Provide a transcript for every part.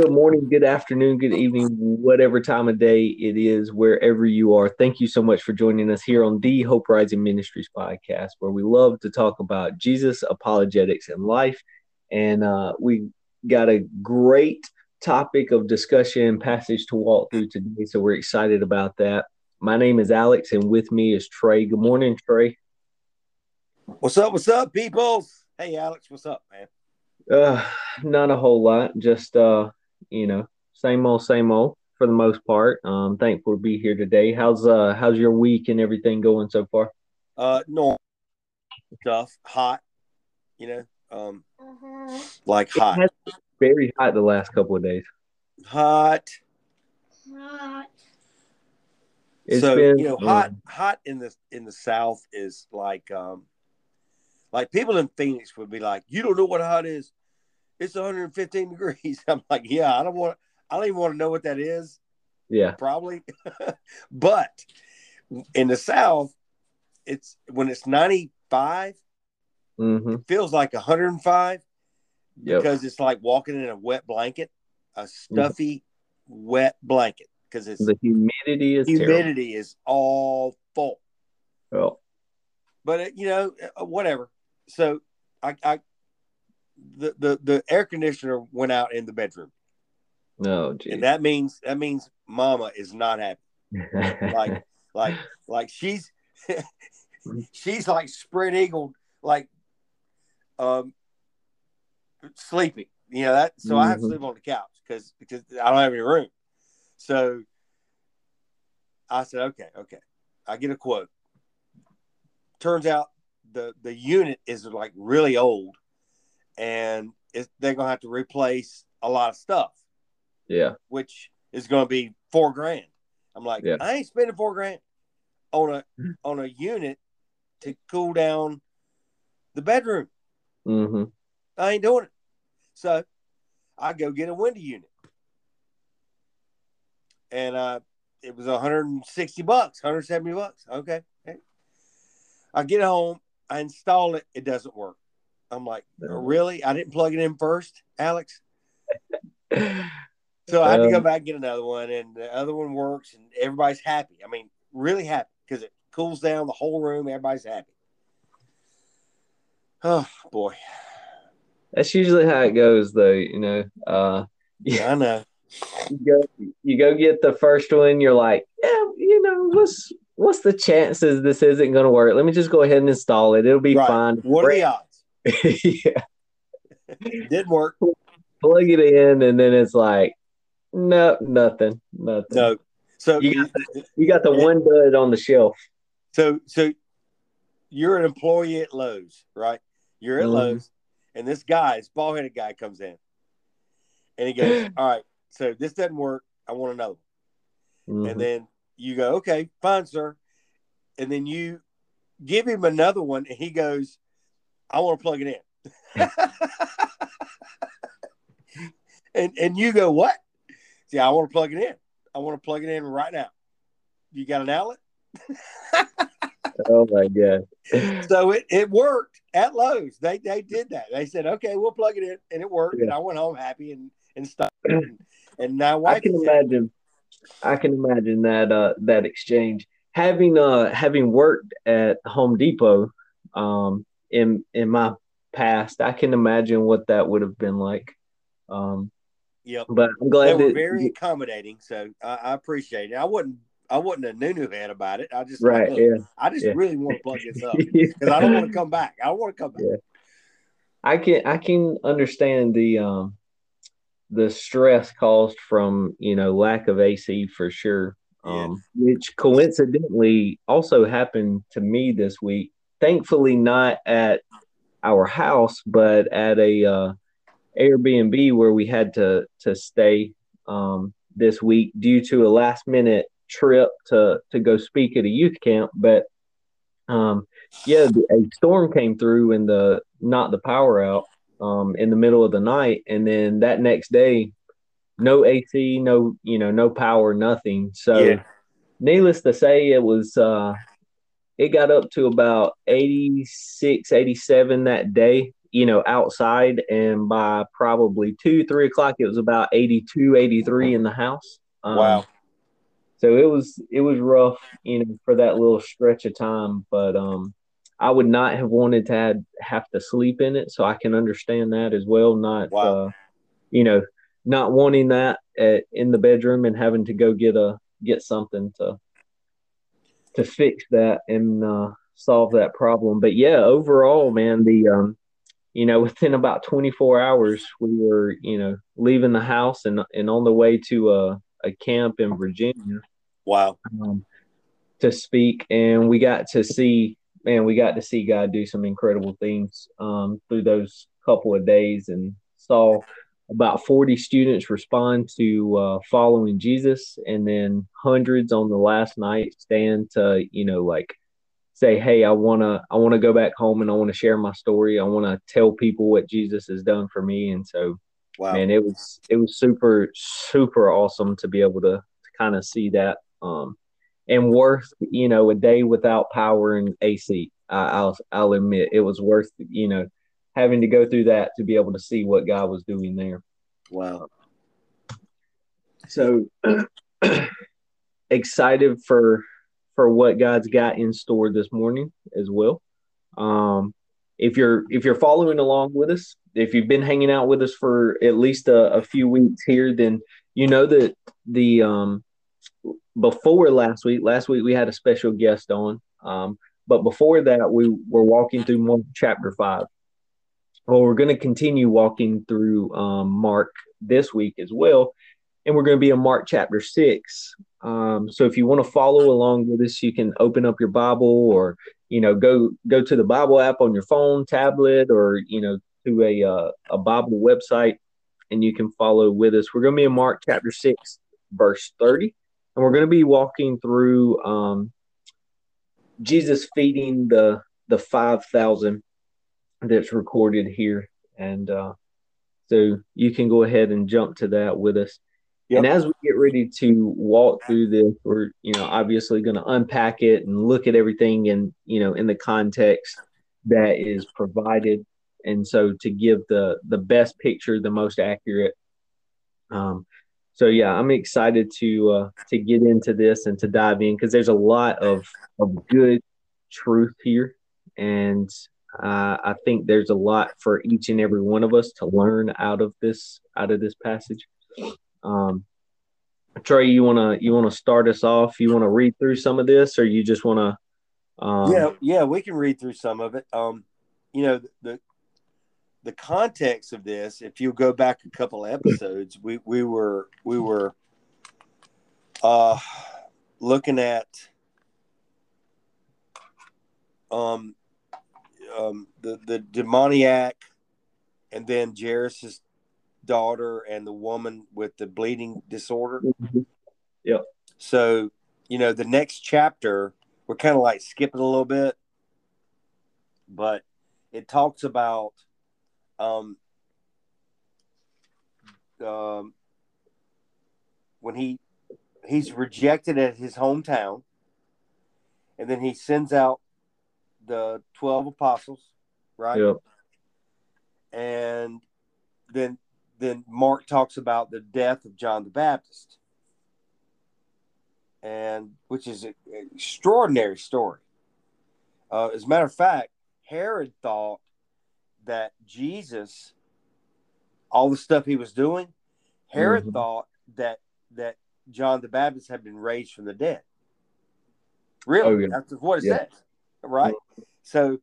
Good morning, good afternoon, good evening, whatever time of day it is, wherever you are. Thank you so much for joining us here on the Hope Rising Ministries podcast, where we love to talk about Jesus, apologetics, and life. And uh, we got a great topic of discussion passage to walk through today. So we're excited about that. My name is Alex, and with me is Trey. Good morning, Trey. What's up? What's up, peoples? Hey, Alex, what's up, man? Uh, not a whole lot. Just uh, you know, same old, same old for the most part. Um, thankful to be here today. How's uh, how's your week and everything going so far? Uh, normal stuff. Hot, you know. Um, uh-huh. like hot. very hot the last couple of days. Hot. Hot. It's so been, you know, hot, um, hot in the in the south is like um, like people in Phoenix would be like, "You don't know what hot is? It's 115 degrees." I'm like, "Yeah, I don't want. I don't even want to know what that is." Yeah, probably. but in the South, it's when it's 95. Mm-hmm. It feels like 105 yep. because it's like walking in a wet blanket, a stuffy, mm-hmm. wet blanket. Because it's the humidity is humidity terrible. is all full. Well, but uh, you know, uh, whatever so I, I the, the the air conditioner went out in the bedroom. No, oh, and that means that means Mama is not happy. like like like she's she's like spread eagle like um sleeping. You know that. So mm-hmm. I have to mm-hmm. sleep on the couch because because I don't have any room. So I said, okay, okay. I get a quote. Turns out the the unit is like really old, and they're gonna have to replace a lot of stuff. Yeah, which is gonna be four grand. I'm like, yeah. I ain't spending four grand on a on a unit to cool down the bedroom. Mm-hmm. I ain't doing it. So I go get a window unit, and uh, it was 160 bucks, 170 bucks. Okay. okay. I get home I install it, it doesn't work. I'm like, really? I didn't plug it in first, Alex. so I had to go um, back and get another one, and the other one works, and everybody's happy. I mean, really happy because it cools down the whole room. Everybody's happy. Oh boy, that's usually how it goes, though. You know, uh, yeah, I know. You go, you go get the first one. You're like, yeah, you know, what's what's the chances this isn't going to work? Let me just go ahead and install it. It'll be right. fine. What are the odds? yeah. Did work. Plug it in, and then it's like, no, nothing, nothing. No. So you got the, you got the one dud on the shelf. So so you're an employee at Lowe's, right? You're at mm-hmm. Lowe's, and this guy, this bald headed guy, comes in, and he goes, "All right, so this doesn't work. I want another." Mm-hmm. And then you go, okay, fine, sir. And then you give him another one, and he goes, I want to plug it in. and and you go, what? See, I want to plug it in. I want to plug it in right now. You got an outlet? oh my god! So it, it worked at Lowe's. They they did that. They said, okay, we'll plug it in, and it worked. Yeah. And I went home happy and and stuff. And, and now I can imagine. I can imagine that uh, that exchange. Having uh having worked at Home Depot um in in my past, I can imagine what that would have been like. Um Yep. But I'm glad they were very accommodating, so I, I, appreciate it. I wouldn't I wasn't a new head about it. I just right, yeah. I just yeah. really want to plug this up because yeah. I don't want to come back. I want to come back. Yeah. I can I can understand the um the stress caused from you know lack of AC for sure. Um, which coincidentally also happened to me this week. Thankfully, not at our house, but at a uh, Airbnb where we had to to stay um, this week due to a last minute trip to to go speak at a youth camp. But um, yeah, a storm came through and the knocked the power out um, in the middle of the night, and then that next day, no AC, no you know, no power, nothing. So, yeah. needless to say, it was uh, it got up to about 86, 87 that day, you know, outside, and by probably two, three o'clock, it was about 82, 83 in the house. Um, wow. So it was it was rough, you know, for that little stretch of time. But um, I would not have wanted to have, have to sleep in it, so I can understand that as well. Not, wow. uh, you know, not wanting that at, in the bedroom and having to go get a get something to to fix that and uh, solve that problem. But yeah, overall, man, the um, you know, within about 24 hours, we were, you know, leaving the house and and on the way to a, a camp in Virginia. Wow. Um, to speak, and we got to see, man, we got to see God do some incredible things um, through those couple of days, and saw about 40 students respond to uh, following Jesus, and then hundreds on the last night stand to, you know, like say, "Hey, I wanna, I wanna go back home and I want to share my story. I want to tell people what Jesus has done for me." And so, wow. man, it was, it was super, super awesome to be able to, to kind of see that, um, and worth, you know, a day without power and AC. I, I'll, I'll admit it was worth, you know having to go through that to be able to see what God was doing there. Wow. So excited for for what God's got in store this morning as well. Um, if you're if you're following along with us, if you've been hanging out with us for at least a, a few weeks here, then you know that the um, before last week, last week we had a special guest on. Um, but before that, we were walking through Mark chapter five. Well, we're going to continue walking through um, Mark this week as well. And we're going to be in Mark chapter six. Um, so if you want to follow along with us, you can open up your Bible or, you know, go, go to the Bible app on your phone, tablet, or, you know, to a, uh, a Bible website and you can follow with us. We're going to be in Mark chapter six, verse 30. And we're going to be walking through um, Jesus feeding the, the 5,000 that's recorded here. And uh, so you can go ahead and jump to that with us. Yep. And as we get ready to walk through this, we're you know obviously going to unpack it and look at everything and you know in the context that is provided, and so to give the the best picture, the most accurate. Um, so yeah, I'm excited to uh, to get into this and to dive in because there's a lot of of good truth here, and uh, I think there's a lot for each and every one of us to learn out of this out of this passage. Um, Trey, you wanna you wanna start us off? You wanna read through some of this, or you just wanna? Um... Yeah, yeah, we can read through some of it. Um, you know the the context of this. If you go back a couple episodes, we we were we were uh looking at um um, the the demoniac, and then Jairus's daughter and the woman with the bleeding disorder. Mm-hmm. Yep. So you know the next chapter we're kind of like skipping a little bit, but it talks about um, um, when he he's rejected at his hometown, and then he sends out the 12 apostles, right? Yep. And then then Mark talks about the death of John the Baptist. And which is an extraordinary story. Uh, as a matter of fact, Herod thought that Jesus, all the stuff he was doing, Herod mm-hmm. thought that that John the Baptist had been raised from the dead. Really, oh, yeah. that's what it yeah. says right? So,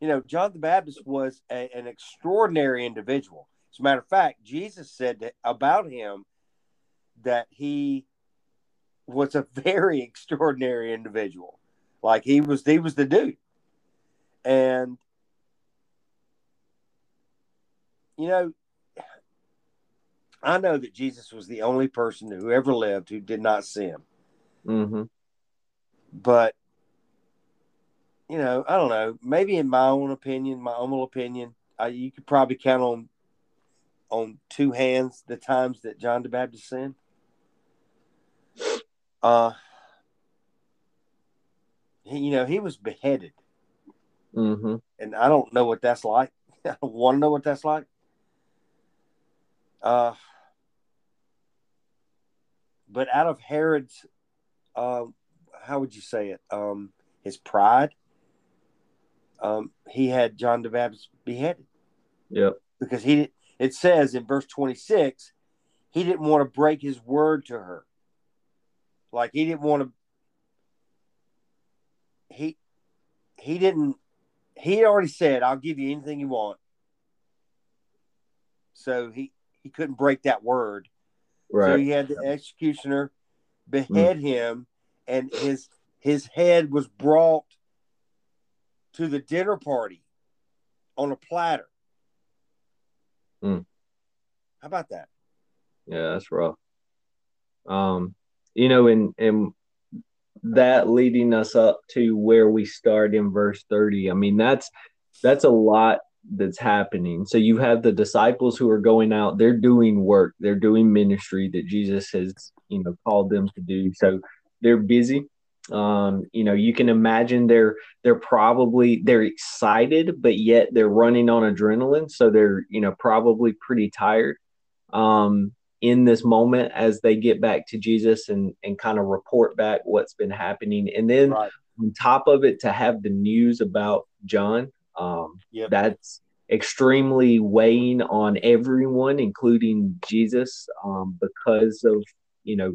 you know, John the Baptist was a, an extraordinary individual. As a matter of fact, Jesus said about him that he was a very extraordinary individual. Like he was, he was the dude. And, you know, I know that Jesus was the only person who ever lived who did not sin. Mm-hmm. But you know, I don't know. Maybe in my own opinion, my humble opinion, I, you could probably count on on two hands the times that John the Baptist sinned. Uh, he, you know, he was beheaded, mm-hmm. and I don't know what that's like. I don't want to know what that's like. Uh, but out of Herod's, uh, how would you say it? Um, his pride. Um, he had John the Baptist beheaded. Yep. Because he, it says in verse twenty six, he didn't want to break his word to her. Like he didn't want to. He, he didn't. He already said, "I'll give you anything you want." So he he couldn't break that word. Right. So he had the executioner behead mm. him, and his his head was brought to the dinner party on a platter. Mm. How about that? Yeah, that's rough. Um, you know, and and that leading us up to where we start in verse 30. I mean, that's that's a lot that's happening. So you have the disciples who are going out, they're doing work, they're doing ministry that Jesus has, you know, called them to do. So they're busy. Um, you know, you can imagine they're they're probably they're excited, but yet they're running on adrenaline, so they're, you know, probably pretty tired. Um, in this moment as they get back to Jesus and and kind of report back what's been happening. And then right. on top of it to have the news about John um, yep. That's extremely weighing on everyone, including Jesus, um, because of you know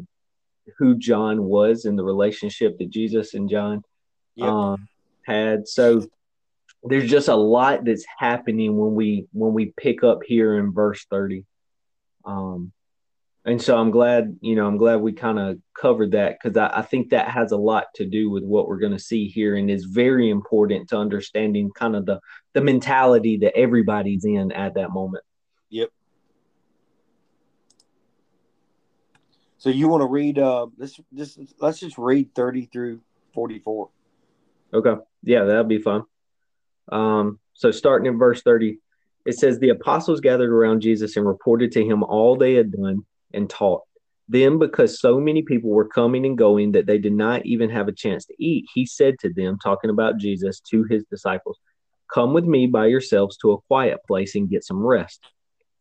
who John was and the relationship that Jesus and John yep. um, had. So there's just a lot that's happening when we when we pick up here in verse 30. Um, and so I'm glad, you know, I'm glad we kind of covered that because I, I, think that has a lot to do with what we're going to see here and is very important to understanding kind of the the mentality that everybody's in at that moment. Yep. So you want to read uh let's just let's just read 30 through 44. Okay. Yeah, that'll be fun. Um so starting in verse 30, it says the apostles gathered around Jesus and reported to him all they had done and taught. Then, because so many people were coming and going that they did not even have a chance to eat, he said to them, talking about Jesus to his disciples, Come with me by yourselves to a quiet place and get some rest.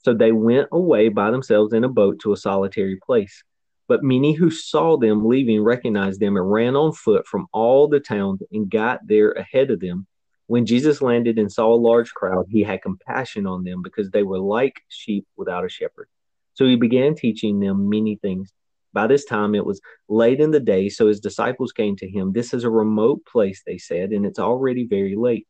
So they went away by themselves in a boat to a solitary place. But many who saw them leaving recognized them and ran on foot from all the towns and got there ahead of them. When Jesus landed and saw a large crowd, he had compassion on them because they were like sheep without a shepherd. So he began teaching them many things. By this time it was late in the day, so his disciples came to him. This is a remote place, they said, and it's already very late.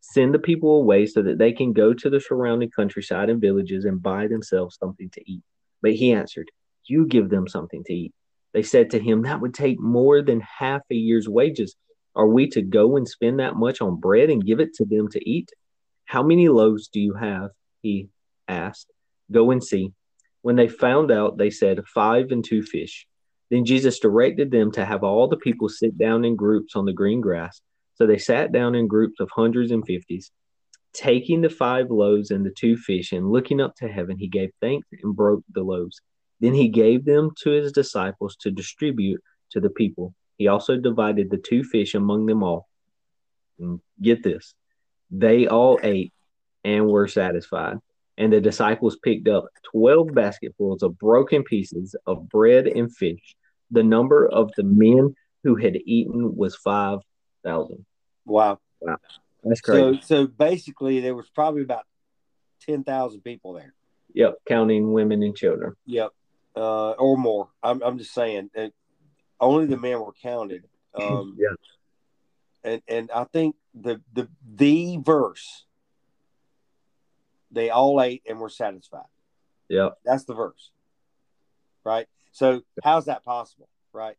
Send the people away so that they can go to the surrounding countryside and villages and buy themselves something to eat. But he answered, You give them something to eat. They said to him, That would take more than half a year's wages. Are we to go and spend that much on bread and give it to them to eat? How many loaves do you have? He asked. Go and see. When they found out, they said, Five and two fish. Then Jesus directed them to have all the people sit down in groups on the green grass. So they sat down in groups of hundreds and fifties. Taking the five loaves and the two fish and looking up to heaven, he gave thanks and broke the loaves. Then he gave them to his disciples to distribute to the people. He also divided the two fish among them all. And get this they all ate and were satisfied and the disciples picked up 12 basketfuls of broken pieces of bread and fish. The number of the men who had eaten was 5,000. Wow. Wow. That's crazy. So, so basically, there was probably about 10,000 people there. Yep. Counting women and children. Yep. Uh, or more. I'm, I'm just saying. And only the men were counted. Um, yeah. And, and I think the, the, the verse they all ate and were satisfied. Yeah. That's the verse. Right. So how's that possible? Right.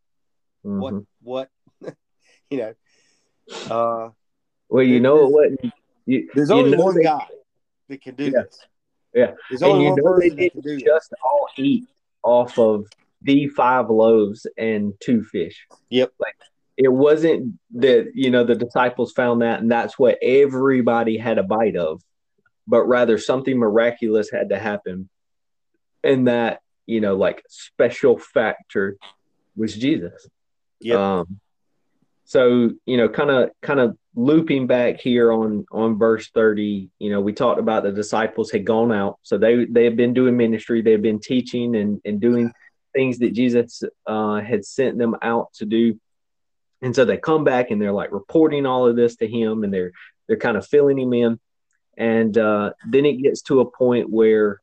Mm-hmm. What, what, you know, uh, well, you know what? You, there's only you know one they, guy that can do yeah. this. Yeah. There's only and one person that can do just this. all eat off of the five loaves and two fish. Yep. Like it wasn't that, you know, the disciples found that and that's what everybody had a bite of but rather something miraculous had to happen. And that, you know, like special factor was Jesus. Yeah. Um, so, you know, kind of, kind of looping back here on on verse 30 you know we talked about the disciples had gone out. So they they have been doing ministry. They've been teaching and and doing things that jesus uh, had sent them out to do. And so they come back and they're like reporting all of this to him and they're they're kind of filling him in. And uh, then it gets to a point where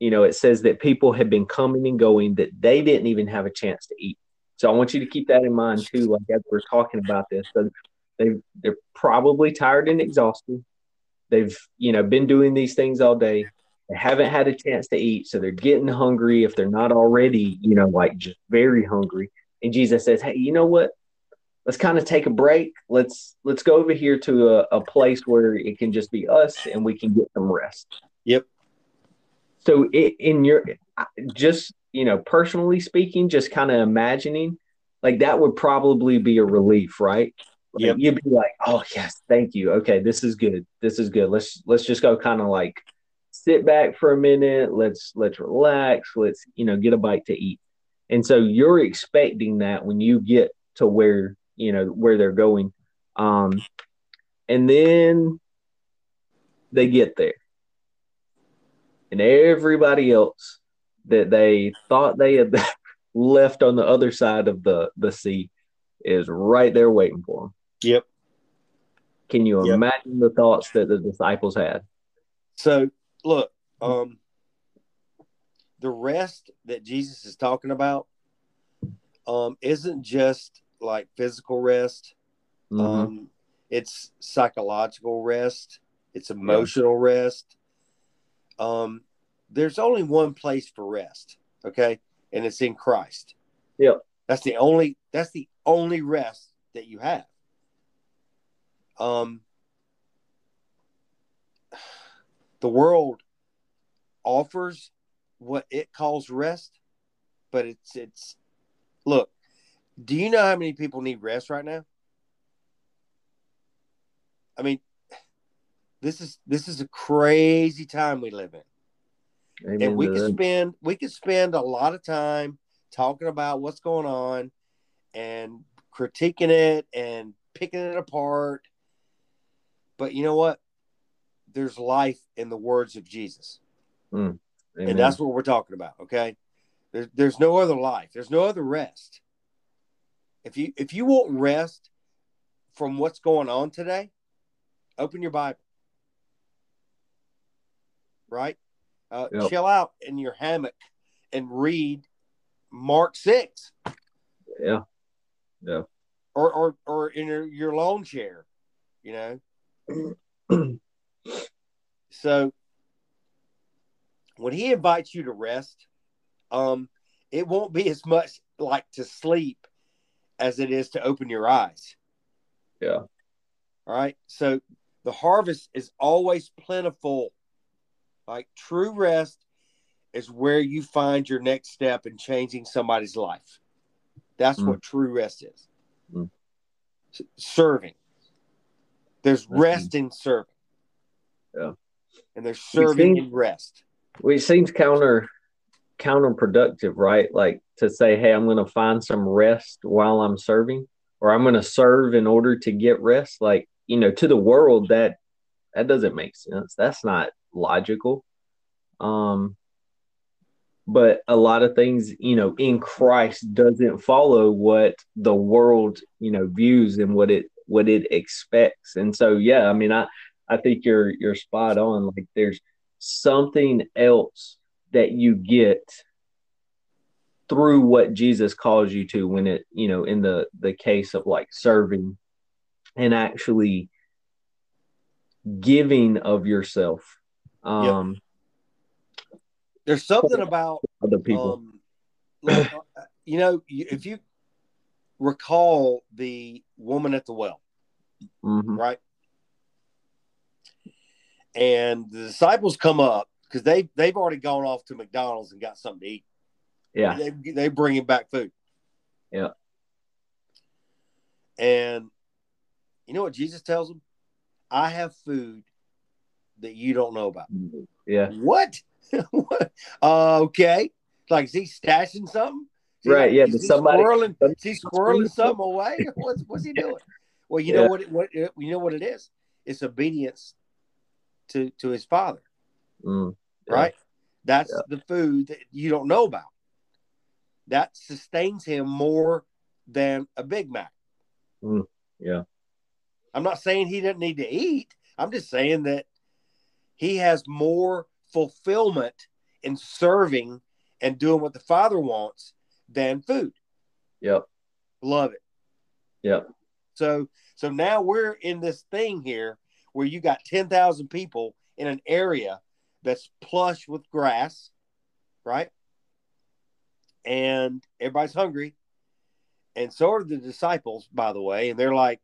you know it says that people have been coming and going that they didn't even have a chance to eat. So i want you to keep that in mind too like as we're talking about this. So they they're probably tired and exhausted. They've you know been doing these things all day. They haven't had a chance to eat, so they're getting hungry if they're not already you know like just very hungry. And Jesus says, "Hey, you know what? Let's kind of take a break. Let's let's go over here to a, a place where it can just be us and we can get some rest." Yep. So it, in your just you know personally speaking, just kind of imagining like that would probably be a relief, right? Like, yep. You'd be like, "Oh yes, thank you. Okay, this is good. This is good. Let's let's just go kind of like sit back for a minute. Let's let's relax. Let's you know get a bite to eat." And so you're expecting that when you get to where you know where they're going, um, and then they get there, and everybody else that they thought they had left on the other side of the the sea is right there waiting for them. Yep. Can you yep. imagine the thoughts that the disciples had? So, look, um, the rest that Jesus is talking about um, isn't just like physical rest. Mm-hmm. Um, it's psychological rest. It's emotional yeah. rest. Um, there's only one place for rest, okay, and it's in Christ. Yeah, that's the only. That's the only rest that you have. Um, the world offers what it calls rest, but it's it's look. Do you know how many people need rest right now? I mean, this is this is a crazy time we live in. Amen and we could spend we could spend a lot of time talking about what's going on and critiquing it and picking it apart but you know what? There's life in the words of Jesus. Mm, and that's what we're talking about. Okay. There's, there's no other life. There's no other rest. If you if you want rest from what's going on today, open your Bible. Right? Uh, yep. Chill out in your hammock and read Mark six. Yeah. Yeah. Or or or in your, your lawn chair, you know. so when he invites you to rest, um, it won't be as much like to sleep as it is to open your eyes. Yeah. All right. So the harvest is always plentiful. Like true rest is where you find your next step in changing somebody's life. That's mm. what true rest is. Mm. Serving. There's rest in serving. Yeah. And there's serving in rest. It seems counter counterproductive, right? Like to say, hey, I'm gonna find some rest while I'm serving, or I'm gonna serve in order to get rest. Like, you know, to the world that that doesn't make sense. That's not logical. Um but a lot of things you know in christ doesn't follow what the world you know views and what it what it expects. And so, yeah, I mean, I, I think you're, you're spot on. Like there's something else that you get through what Jesus calls you to when it, you know, in the, the case of like serving and actually giving of yourself. Um, yep. There's something about other people. Um, like, you know, if you recall the woman at the well, mm-hmm. right? And the disciples come up because they they've already gone off to McDonald's and got something to eat. Yeah, they they bring him back food. Yeah, and you know what Jesus tells them? I have food that you don't know about. Yeah. What? what? Uh, okay. Like, is he stashing something? Right. Yeah. Is he somebody squirreling, is he squirreling something away? What's what's he doing? Well, you yeah. know what, it, what you know what it is. It's obedience to to his father, mm, yeah. right? That's yeah. the food that you don't know about. That sustains him more than a Big Mac. Mm, yeah. I'm not saying he doesn't need to eat. I'm just saying that he has more fulfillment in serving and doing what the Father wants than food. Yep. Love it. Yep. So so now we're in this thing here where you got 10,000 people in an area that's plush with grass, right? And everybody's hungry. And so are the disciples, by the way. And they're like,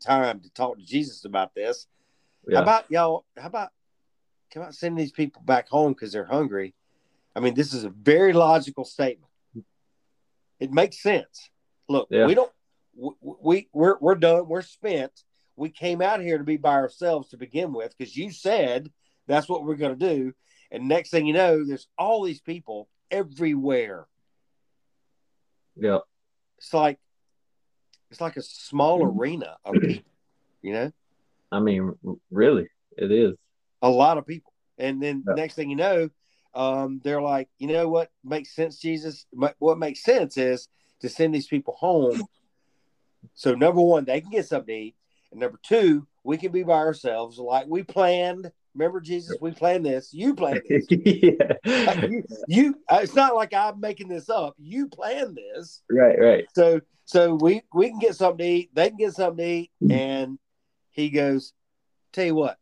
time to talk to Jesus about this. Yeah. How about y'all? How about come out sending these people back home because they're hungry? I mean, this is a very logical statement. It makes sense. Look, yeah. we don't we, we we're we're done. We're spent. We came out here to be by ourselves to begin with because you said that's what we're going to do. And next thing you know, there's all these people everywhere. Yeah. It's like it's like a small mm-hmm. arena of people, you know? I mean, really, it is. A lot of people. And then yeah. next thing you know, um, they're like, you know what makes sense, Jesus? What makes sense is to send these people home. So, number one, they can get something to eat. And number two, we can be by ourselves like we planned Remember, Jesus, we planned this. You planned this. yeah. you, you, uh, it's not like I'm making this up. You planned this. Right, right. So, so we we can get something to eat. They can get something to eat, and he goes, "Tell you what,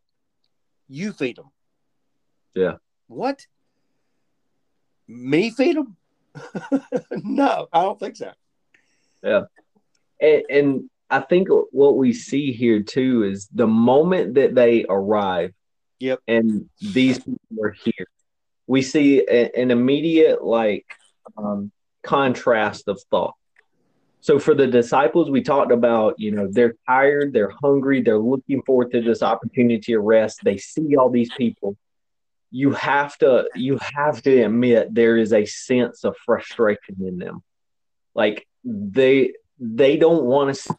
you feed them." Yeah. What? Me feed them? no, I don't think so. Yeah, and, and I think what we see here too is the moment that they arrive Yep. And these people are here. We see a, an immediate like um, contrast of thought. So for the disciples, we talked about, you know, they're tired, they're hungry, they're looking forward to this opportunity to rest. They see all these people. You have to you have to admit there is a sense of frustration in them. Like they they don't want to see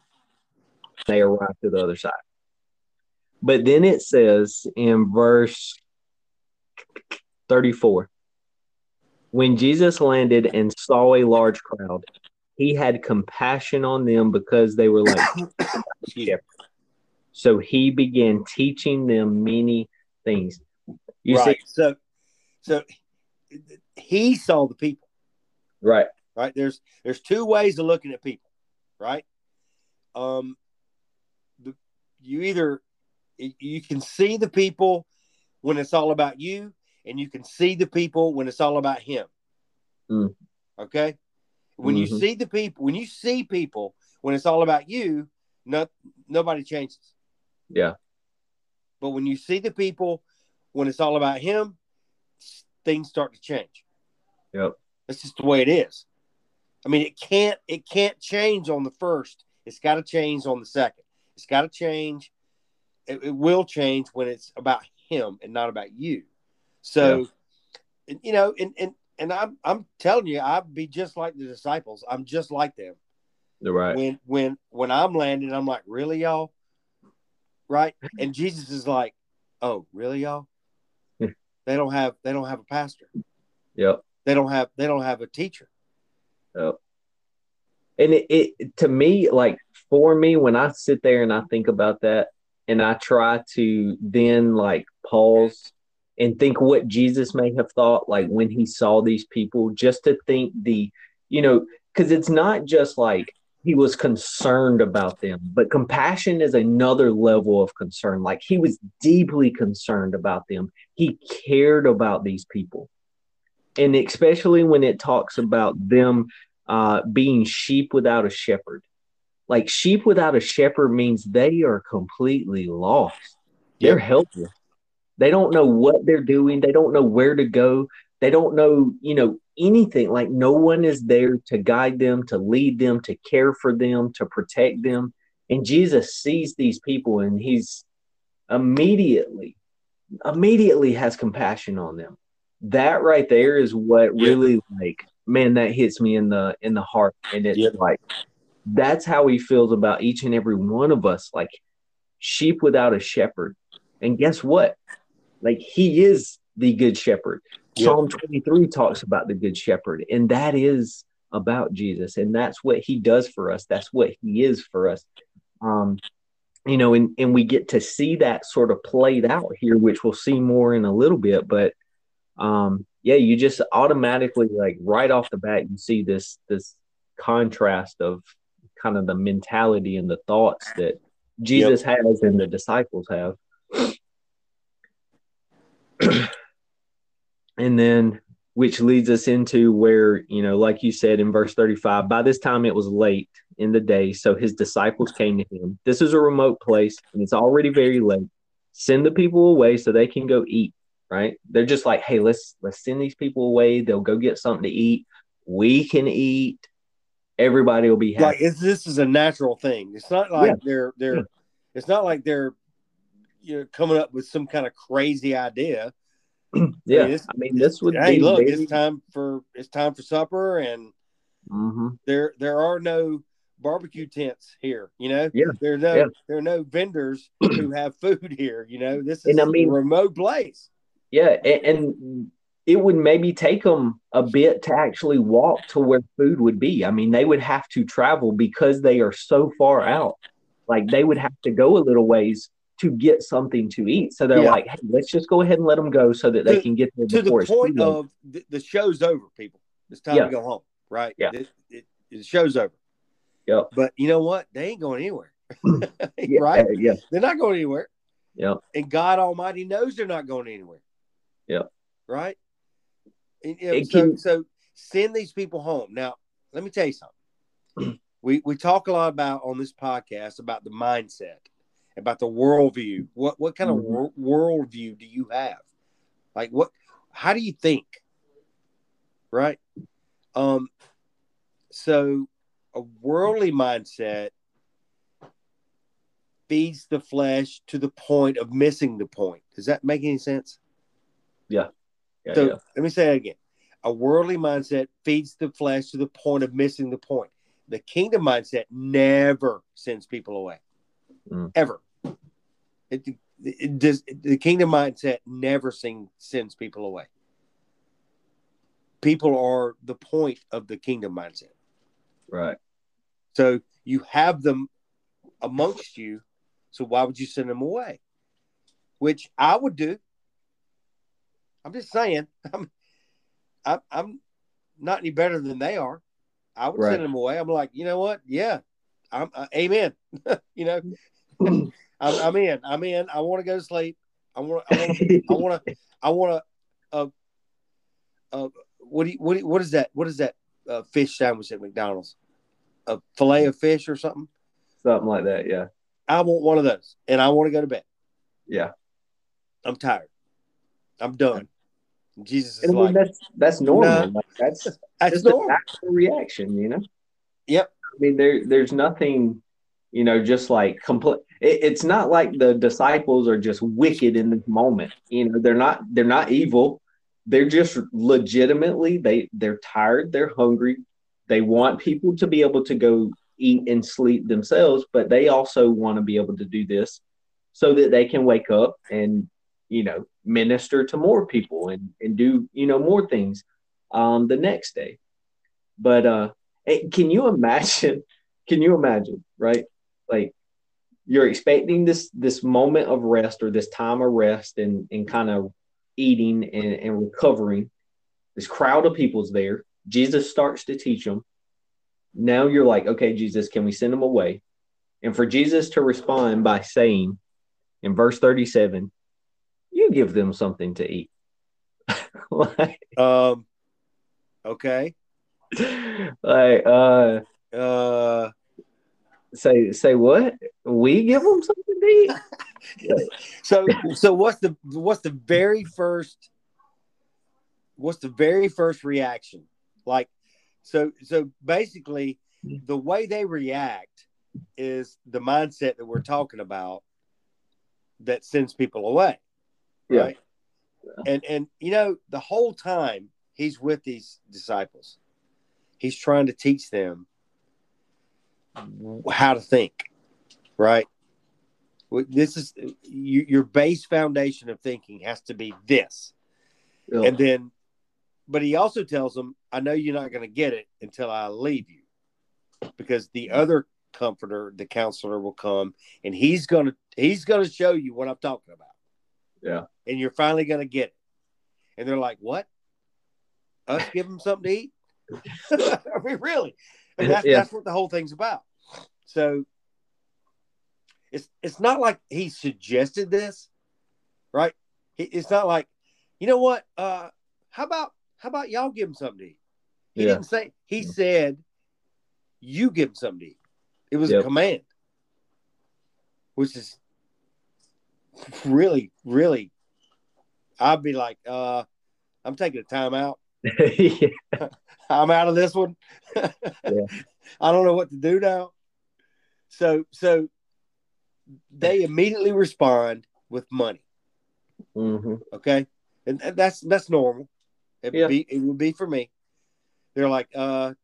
they arrive to the other side. But then it says in verse 34 when Jesus landed and saw a large crowd, he had compassion on them because they were like. So he began teaching them many things. You right. See, so, so he saw the people. Right. Right. There's there's two ways of looking at people. Right. Um. The, you either you can see the people when it's all about you, and you can see the people when it's all about him. Mm. Okay. When mm-hmm. you see the people, when you see people when it's all about you, no, nobody changes. Yeah. But when you see the people when it's all about him, things start to change. Yep. That's just the way it is. I mean, it can't it can't change on the first. It's got to change on the second. It's got to change it, it, will change when it's about him and not about you. So, yeah. you know, and and and I'm I'm telling you, I'd be just like the disciples. I'm just like them. You're right. When when when I'm landing, I'm like, really, y'all? Right? And Jesus is like, oh, really, y'all? They don't have they don't have a pastor. Yep. They don't have they don't have a teacher. Yep. And it, it to me, like for me, when I sit there and I think about that, and I try to then like pause and think what Jesus may have thought like when he saw these people, just to think the, you know, because it's not just like he was concerned about them, but compassion is another level of concern. Like he was deeply concerned about them, he cared about these people. And especially when it talks about them uh, being sheep without a shepherd like sheep without a shepherd means they are completely lost. They're helpless. They don't know what they're doing. They don't know where to go. They don't know, you know, anything. Like no one is there to guide them, to lead them, to care for them, to protect them. And Jesus sees these people and he's immediately, immediately has compassion on them. That right there is what really like, man, that hits me in the in the heart. And it's like that's how he feels about each and every one of us, like sheep without a shepherd. And guess what? Like he is the good shepherd. Yep. Psalm 23 talks about the good shepherd, and that is about Jesus, and that's what he does for us. That's what he is for us. Um, you know, and, and we get to see that sort of played out here, which we'll see more in a little bit. But um, yeah, you just automatically like right off the bat, you see this this contrast of kind of the mentality and the thoughts that Jesus yep. has and the disciples have. and then which leads us into where you know like you said in verse 35 by this time it was late in the day so his disciples came to him. This is a remote place and it's already very late. Send the people away so they can go eat right? They're just like hey let's let's send these people away. They'll go get something to eat. We can eat. Everybody will be happy. Like this is a natural thing. It's not like yeah. they're they're yeah. it's not like they're you know coming up with some kind of crazy idea yeah, I mean, I mean, this would hey, look, it's time for it's time for supper, and mm-hmm. there there are no barbecue tents here. You know, yeah, there are no yeah. there are no vendors who have food here. You know, this is and I mean, a remote place. Yeah, and, and it would maybe take them a bit to actually walk to where food would be. I mean, they would have to travel because they are so far out. Like they would have to go a little ways to get something to eat. So they're yeah. like, hey, let's just go ahead and let them go so that they to, can get there to the point of the, the, show's over, people. It's time yeah. to go home, right? Yeah. It, it, the show's over. Yep. But you know what? They ain't going anywhere. yeah, right? Uh, yeah. They're not going anywhere. Yeah. And God Almighty knows they're not going anywhere. Yeah. Right? And, you know, so, can... so send these people home. Now, let me tell you something. we we talk a lot about on this podcast about the mindset about the worldview. What what kind mm-hmm. of wor- worldview do you have? Like what? How do you think? Right. Um. So, a worldly mindset feeds the flesh to the point of missing the point. Does that make any sense? Yeah. yeah so yeah. let me say that again. A worldly mindset feeds the flesh to the point of missing the point. The kingdom mindset never sends people away, mm. ever. It, it does the kingdom mindset never sing, sends people away. People are the point of the kingdom mindset. Right. So you have them amongst you. So why would you send them away? Which I would do. I'm just saying. I'm I'm, I'm not any better than they are. I would right. send them away. I'm like, you know what? Yeah, I'm uh, amen. you know, I'm, I'm, in. I'm in. I want to go to sleep. I want. I want. To, I want to. I want to. Uh, uh, what do you, what do you, what is that? What is that uh, fish sandwich at McDonald's? A fillet of fish or something? Something like that. Yeah. I want one of those, and I want to go to bed. Yeah. I'm tired. I'm done. Jesus is and like, that's that's normal. Nah, like that's that's just normal. natural reaction, you know. Yep. I mean, there there's nothing, you know, just like complete it, it's not like the disciples are just wicked in this moment. You know, they're not they're not evil. They're just legitimately they they're tired, they're hungry. They want people to be able to go eat and sleep themselves, but they also want to be able to do this so that they can wake up and you know minister to more people and and do you know more things um the next day but uh can you imagine can you imagine right like you're expecting this this moment of rest or this time of rest and and kind of eating and, and recovering. This crowd of people's there. Jesus starts to teach them. Now you're like okay jesus can we send them away? And for jesus to respond by saying in verse 37 you give them something to eat. Like, um okay. like uh uh Say say what? We give them something to eat. so so what's the what's the very first what's the very first reaction? Like so so basically the way they react is the mindset that we're talking about that sends people away. Right? Yeah. And and you know the whole time he's with these disciples. He's trying to teach them how to think, right? This is you, your base foundation of thinking has to be this, yeah. and then, but he also tells them, "I know you're not going to get it until I leave you, because the other comforter, the counselor, will come, and he's gonna he's gonna show you what I'm talking about." Yeah, and you're finally going to get it, and they're like, "What? Us give them something to eat?" I mean, really, and that's, yeah. that's what the whole thing's about. So it's it's not like he suggested this, right? It's not like, you know what? Uh, how about how about y'all give him something to eat? He yeah. didn't say. He said, "You give him something to eat." It was yep. a command, which is really, really. I'd be like, uh, "I'm taking a timeout. yeah. I'm out of this one. yeah. I don't know what to do now." So, so they immediately respond with money. Mm-hmm. Okay, and, and, that's that's normal. It yeah. would be it would be for me. They're like, uh,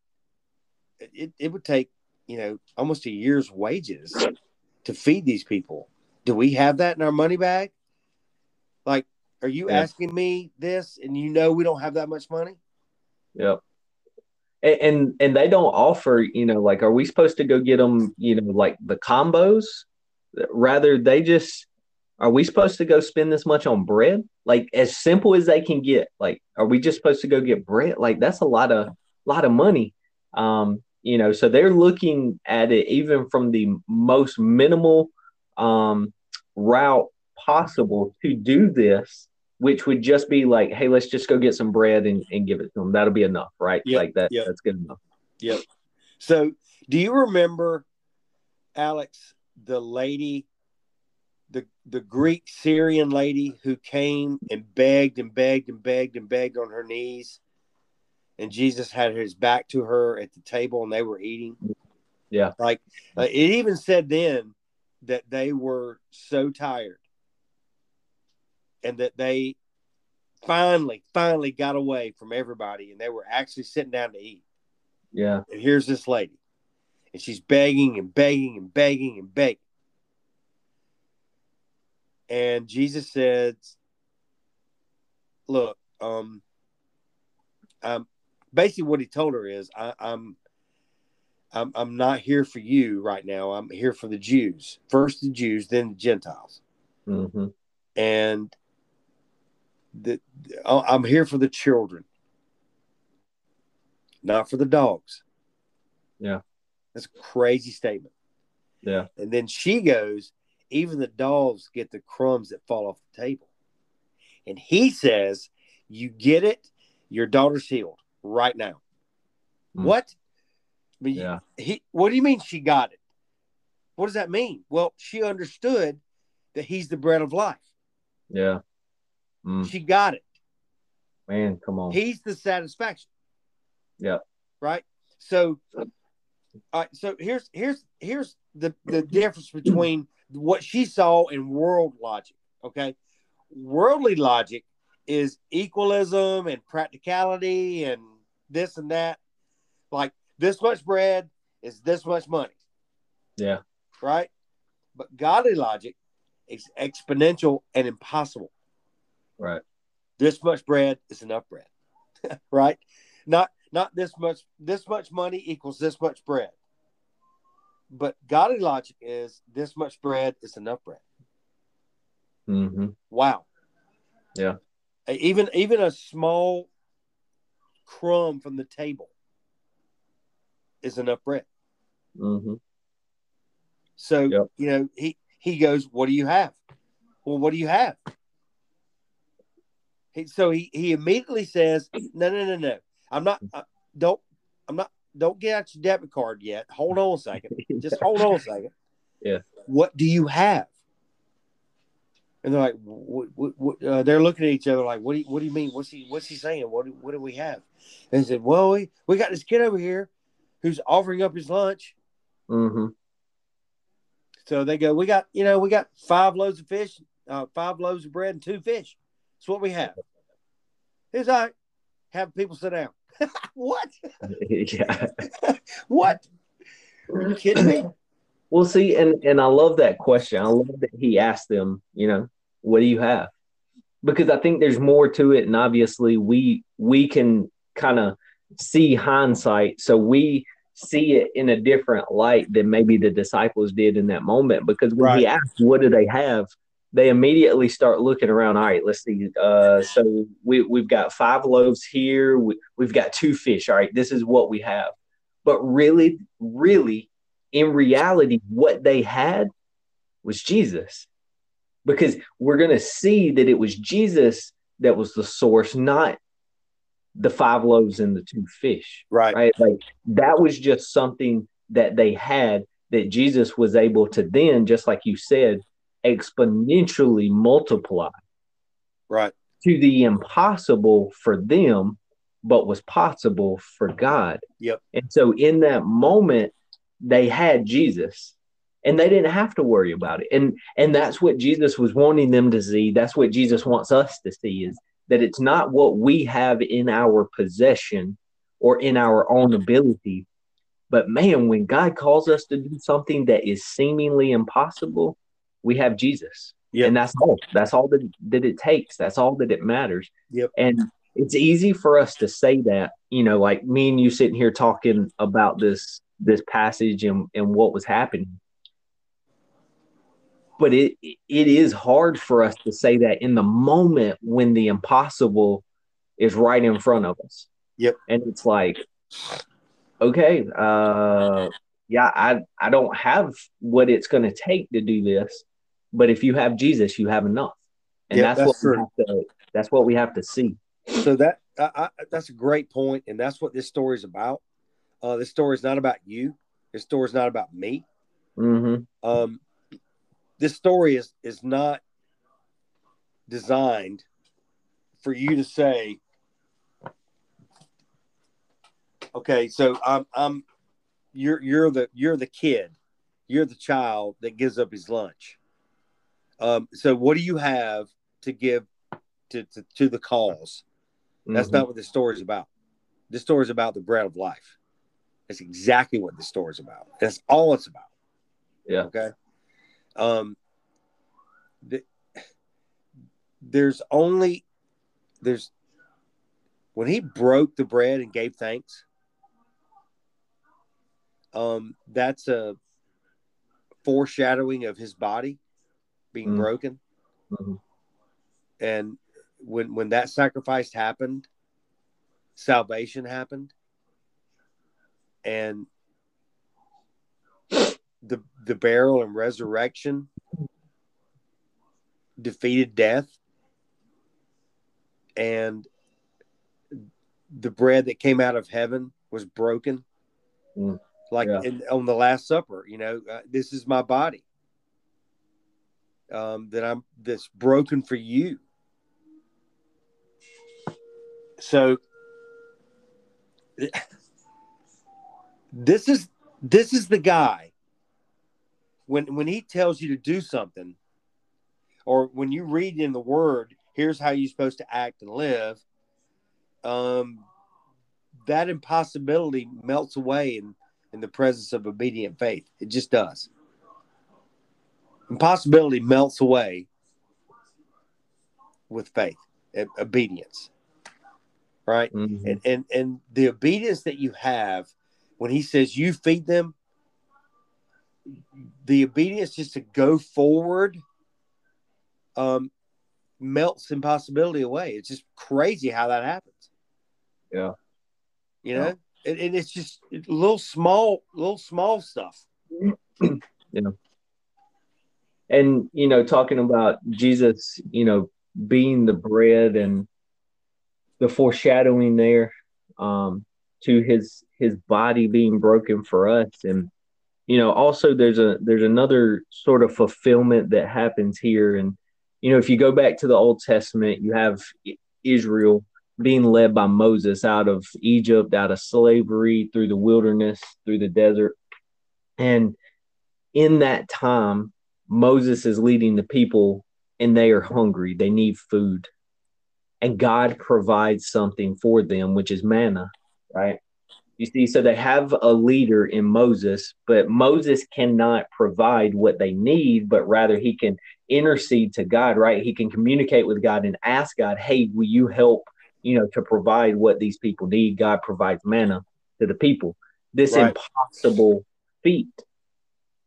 it it would take you know almost a year's wages to feed these people. Do we have that in our money bag? Like, are you yeah. asking me this, and you know we don't have that much money? Yep and and they don't offer you know like are we supposed to go get them you know like the combos? Rather they just are we supposed to go spend this much on bread? Like as simple as they can get. Like are we just supposed to go get bread? Like that's a lot of lot of money. Um you know so they're looking at it even from the most minimal um route possible to do this which would just be like, hey, let's just go get some bread and, and give it to them. That'll be enough, right? Yep, like that. Yep. That's good enough. Yep. So, do you remember, Alex, the lady, the the Greek Syrian lady who came and begged and begged and begged and begged on her knees, and Jesus had his back to her at the table and they were eating. Yeah. Like uh, it even said then that they were so tired and that they finally, finally got away from everybody and they were actually sitting down to eat. Yeah. And here's this lady, and she's begging and begging and begging and begging. And Jesus said, Look, um, um, basically what he told her is, I, I'm, I'm, I'm not here for you right now. I'm here for the Jews. First the Jews, then the Gentiles. Mm-hmm. And that I'm here for the children, not for the dogs. Yeah. That's a crazy statement. Yeah. And then she goes, even the dogs get the crumbs that fall off the table. And he says, You get it, your daughter's healed right now. Mm. What? I mean, yeah. he what do you mean she got it? What does that mean? Well, she understood that he's the bread of life. Yeah. Mm. She got it. Man, come on. He's the satisfaction. Yeah. Right. So, all right. So here's here's here's the the difference between what she saw and world logic. Okay, worldly logic is equalism and practicality and this and that. Like this much bread is this much money. Yeah. Right. But godly logic is exponential and impossible. Right. This much bread is enough bread. right? Not not this much this much money equals this much bread. But godly logic is this much bread is enough bread. Mm-hmm. Wow. Yeah. Even even a small crumb from the table is enough bread. Mm-hmm. So yep. you know he he goes, "What do you have?" Well, what do you have? So he, he immediately says, "No, no, no, no. I'm not. Uh, don't. I'm not. Don't get out your debit card yet. Hold on a second. Just hold on a second. Yeah. What do you have?" And they're like, what, what, what, uh, they're looking at each other like, what do you, what do you mean? What's he, what's he saying? What do, what do we have? And he said, well, we, we got this kid over here who's offering up his lunch. Mm-hmm. So they go, we got, you know, we got five loaves of fish, uh, five loaves of bread and two fish. That's what we have. Is I have people sit down. what? yeah. what? Are you kidding me? Well, see, and and I love that question. I love that he asked them, you know, what do you have? Because I think there's more to it, and obviously we we can kind of see hindsight, so we see it in a different light than maybe the disciples did in that moment. Because when right. he asked, "What do they have?" They immediately start looking around. All right, let's see. Uh, so we we've got five loaves here. We, we've got two fish. All right, this is what we have. But really, really, in reality, what they had was Jesus. Because we're going to see that it was Jesus that was the source, not the five loaves and the two fish. Right. Right. Like that was just something that they had that Jesus was able to then, just like you said, exponentially multiply. Right. To the impossible for them, but was possible for God. Yep. And so in that moment, they had Jesus and they didn't have to worry about it. And and that's what Jesus was wanting them to see. That's what Jesus wants us to see is that it's not what we have in our possession or in our own ability. But man, when God calls us to do something that is seemingly impossible, we have Jesus. Yep. And that's all. That's all that, that it takes. That's all that it matters. Yep. And it's easy for us to say that, you know, like me and you sitting here talking about this this passage and, and what was happening. But it it is hard for us to say that in the moment when the impossible is right in front of us. Yep. And it's like, okay, uh yeah, I I don't have what it's gonna take to do this. But if you have Jesus, you have enough. And that's, that's, what we have to that's what we have to see. So that I, I, that's a great point, and that's what this story is about. Uh, this story is not about you. This story is not about me. Mm-hmm. Um, this story is is not designed for you to say, okay, so I'm I'm you're you're the you're the kid, you're the child that gives up his lunch. Um, so what do you have to give to to, to the cause? That's mm-hmm. not what this story is about. This story is about the bread of life. That's exactly what the story is about. That's all it's about. Yeah. Okay. Um. The, there's only there's when he broke the bread and gave thanks. Um, that's a foreshadowing of his body being mm-hmm. broken. Mm-hmm. And when when that sacrifice happened, salvation happened, and the the burial and resurrection defeated death, and the bread that came out of heaven was broken, mm, like yeah. in, on the Last Supper. You know, uh, this is my body um, that I'm that's broken for you. So this is this is the guy when when he tells you to do something or when you read in the word here's how you're supposed to act and live um that impossibility melts away in in the presence of obedient faith. It just does impossibility melts away with faith and obedience right? Mm-hmm. And, and and the obedience that you have when he says you feed them, the obedience just to go forward um melts impossibility away. It's just crazy how that happens. Yeah. You know, yeah. and, and it's just little small, little small stuff. yeah. And you know, talking about Jesus, you know, being the bread and the foreshadowing there um, to his his body being broken for us. And you know also there's a there's another sort of fulfillment that happens here. And you know if you go back to the old testament you have israel being led by moses out of egypt out of slavery through the wilderness through the desert. And in that time moses is leading the people and they are hungry they need food and God provides something for them, which is manna, right? You see, so they have a leader in Moses, but Moses cannot provide what they need, but rather he can intercede to God, right? He can communicate with God and ask God, hey, will you help, you know, to provide what these people need? God provides manna to the people. This right. impossible feat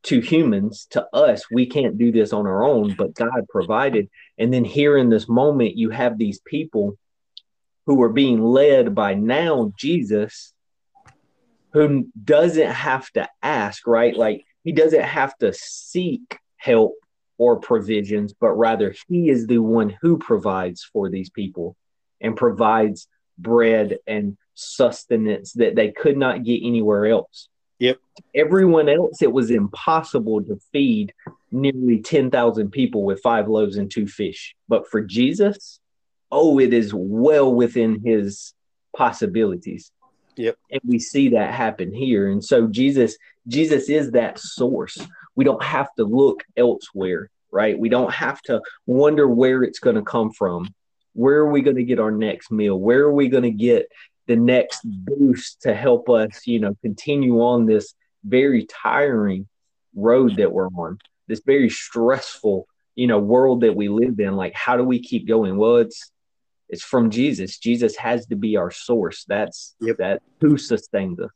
to humans, to us, we can't do this on our own, but God provided. And then here in this moment, you have these people who are being led by now Jesus, who doesn't have to ask, right? Like he doesn't have to seek help or provisions, but rather he is the one who provides for these people and provides bread and sustenance that they could not get anywhere else. Yep. Everyone else, it was impossible to feed nearly 10,000 people with five loaves and two fish. But for Jesus, oh, it is well within his possibilities. Yep. And we see that happen here. And so Jesus, Jesus is that source. We don't have to look elsewhere, right? We don't have to wonder where it's going to come from. Where are we going to get our next meal? Where are we going to get the next boost to help us, you know, continue on this very tiring road that we're on, this very stressful, you know, world that we live in. Like, how do we keep going? Well, it's it's from Jesus. Jesus has to be our source. That's yep. that who sustains us.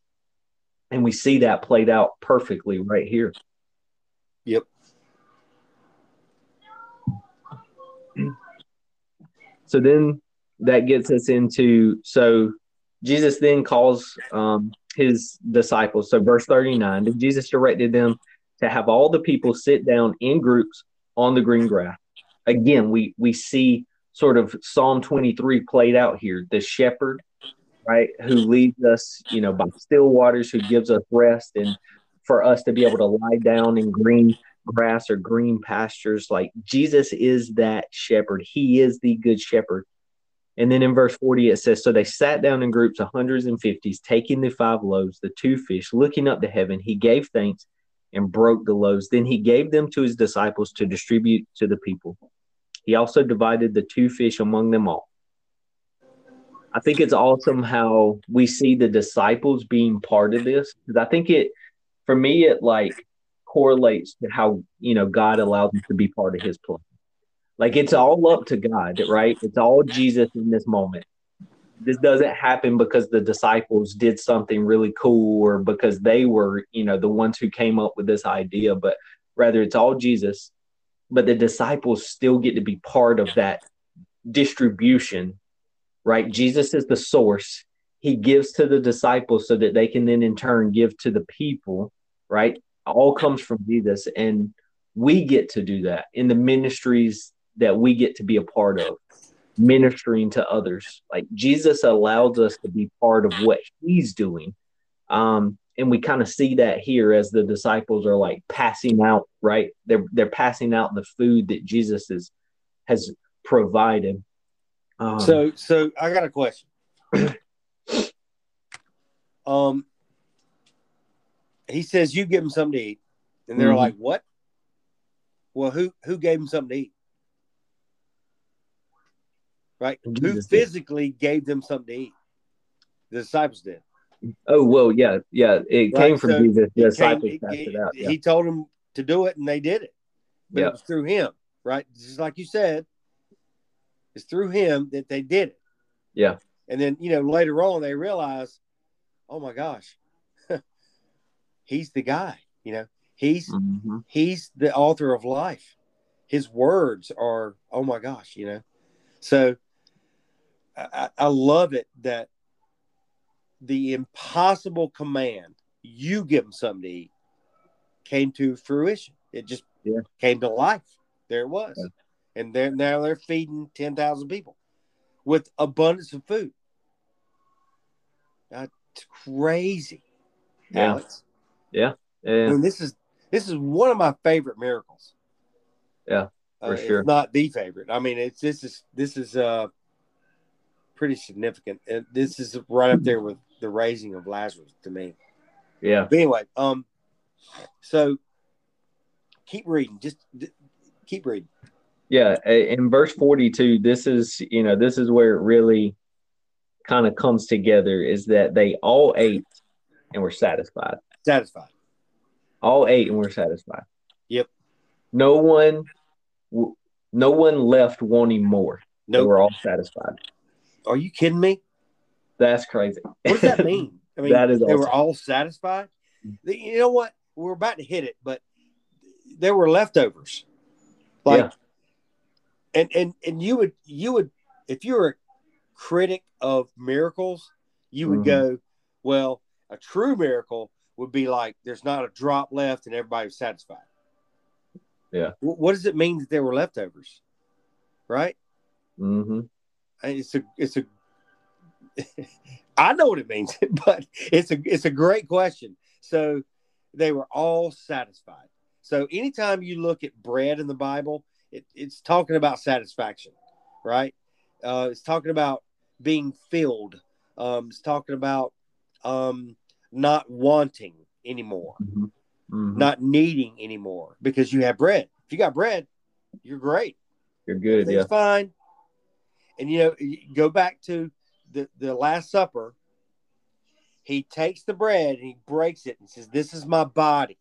And we see that played out perfectly right here. Yep. So then that gets us into so Jesus then calls um, his disciples. So, verse 39 then Jesus directed them to have all the people sit down in groups on the green grass. Again, we, we see sort of Psalm 23 played out here the shepherd, right, who leads us, you know, by still waters, who gives us rest, and for us to be able to lie down in green grass or green pastures. Like Jesus is that shepherd, he is the good shepherd. And then in verse 40, it says, So they sat down in groups of hundreds and fifties, taking the five loaves, the two fish, looking up to heaven. He gave thanks and broke the loaves. Then he gave them to his disciples to distribute to the people. He also divided the two fish among them all. I think it's awesome how we see the disciples being part of this because I think it, for me, it like correlates to how, you know, God allows us to be part of his plan. Like it's all up to God, right? It's all Jesus in this moment. This doesn't happen because the disciples did something really cool or because they were, you know, the ones who came up with this idea, but rather it's all Jesus. But the disciples still get to be part of that distribution, right? Jesus is the source. He gives to the disciples so that they can then in turn give to the people, right? All comes from Jesus. And we get to do that in the ministries that we get to be a part of ministering to others. Like jesus allows us to be part of what he's doing. Um and we kind of see that here as the disciples are like passing out right? They're they're passing out the food that jesus is has provided. Um, so so i got a question. Um he says you give him something to eat. And they're mm-hmm. like what? Well who who gave him something to eat right? Who physically did. gave them something to eat? The disciples did. Oh well, yeah, yeah. It right? came from so Jesus. The disciples came, he, it out. Yeah. He told them to do it, and they did it. But yeah. it was through him, right? Just like you said, it's through him that they did it. Yeah. And then you know later on they realize, oh my gosh, he's the guy. You know, he's mm-hmm. he's the author of life. His words are, oh my gosh, you know. So I, I love it that the impossible command, you give them something to eat, came to fruition. It just yeah. came to life. There it was. Yeah. And they're, now they're feeding 10,000 people with abundance of food. That's crazy. Yeah. Alex. Yeah. yeah. I mean, this is this is one of my favorite miracles. Yeah, for uh, sure. Not the favorite. I mean, it's this is this is uh pretty significant. And this is right up there with the raising of Lazarus to me. Yeah. But anyway, um, so keep reading. Just keep reading. Yeah, in verse forty-two, this is you know this is where it really kind of comes together. Is that they all ate and we're satisfied. Satisfied. All ate and we're satisfied. Yep. No one, no one left wanting more. No, Nope. we're all satisfied. Are you kidding me? That's crazy. What does that mean? I mean, That is they were all satisfied. You know what? We're about to hit it, but there were leftovers. Like, Yeah. and and and you would you would if you were a critic of miracles, you would Mhm. go, well, a true miracle would be like there's not a drop left and everybody's satisfied. Yeah. Wh- What does it mean that there were leftovers? Right? hmm And it's a it's a I know what it means, but it's a it's a great question. So they were all satisfied. So anytime you look at bread in the Bible, it, it's talking about satisfaction, right? Uh, it's talking about being filled. Um, it's talking about um, not wanting anymore, hmm hmm not needing anymore, because you have bread. If you got bread, you're great. You're good. Everything's Yeah. fine. And you know, you go back to the the Last Supper. He takes the bread and he breaks it and says, "This is my body."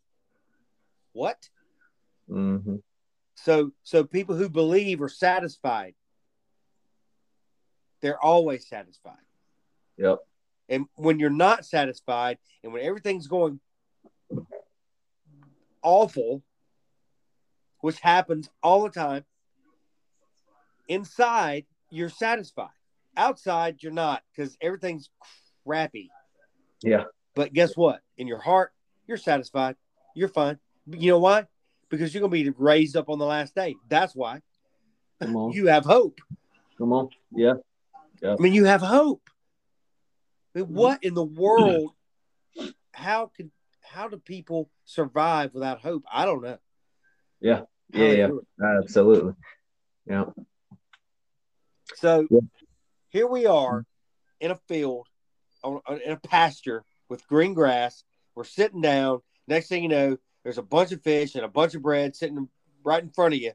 What? hmm So so people who believe are satisfied. They're always satisfied. Yep. And when you're not satisfied and when everything's going awful, which happens all the time, inside you're satisfied. Outside you're not because everything's crappy. Yeah. But guess what? In your heart, you're satisfied. You're fine. You know why? Because you're going to be raised up on the last day. That's why. Come on. You have hope. Come on. Yeah. I mean, you have hope. I mean, what in the world? How can how do people survive without hope? I don't know. Yeah. How Yeah. Yeah. Absolutely. Yeah. So Yeah. here we are in a field, on, on- in a pasture with green grass. We're sitting down. Next thing you know, there's a bunch of fish and a bunch of bread sitting right in front of you.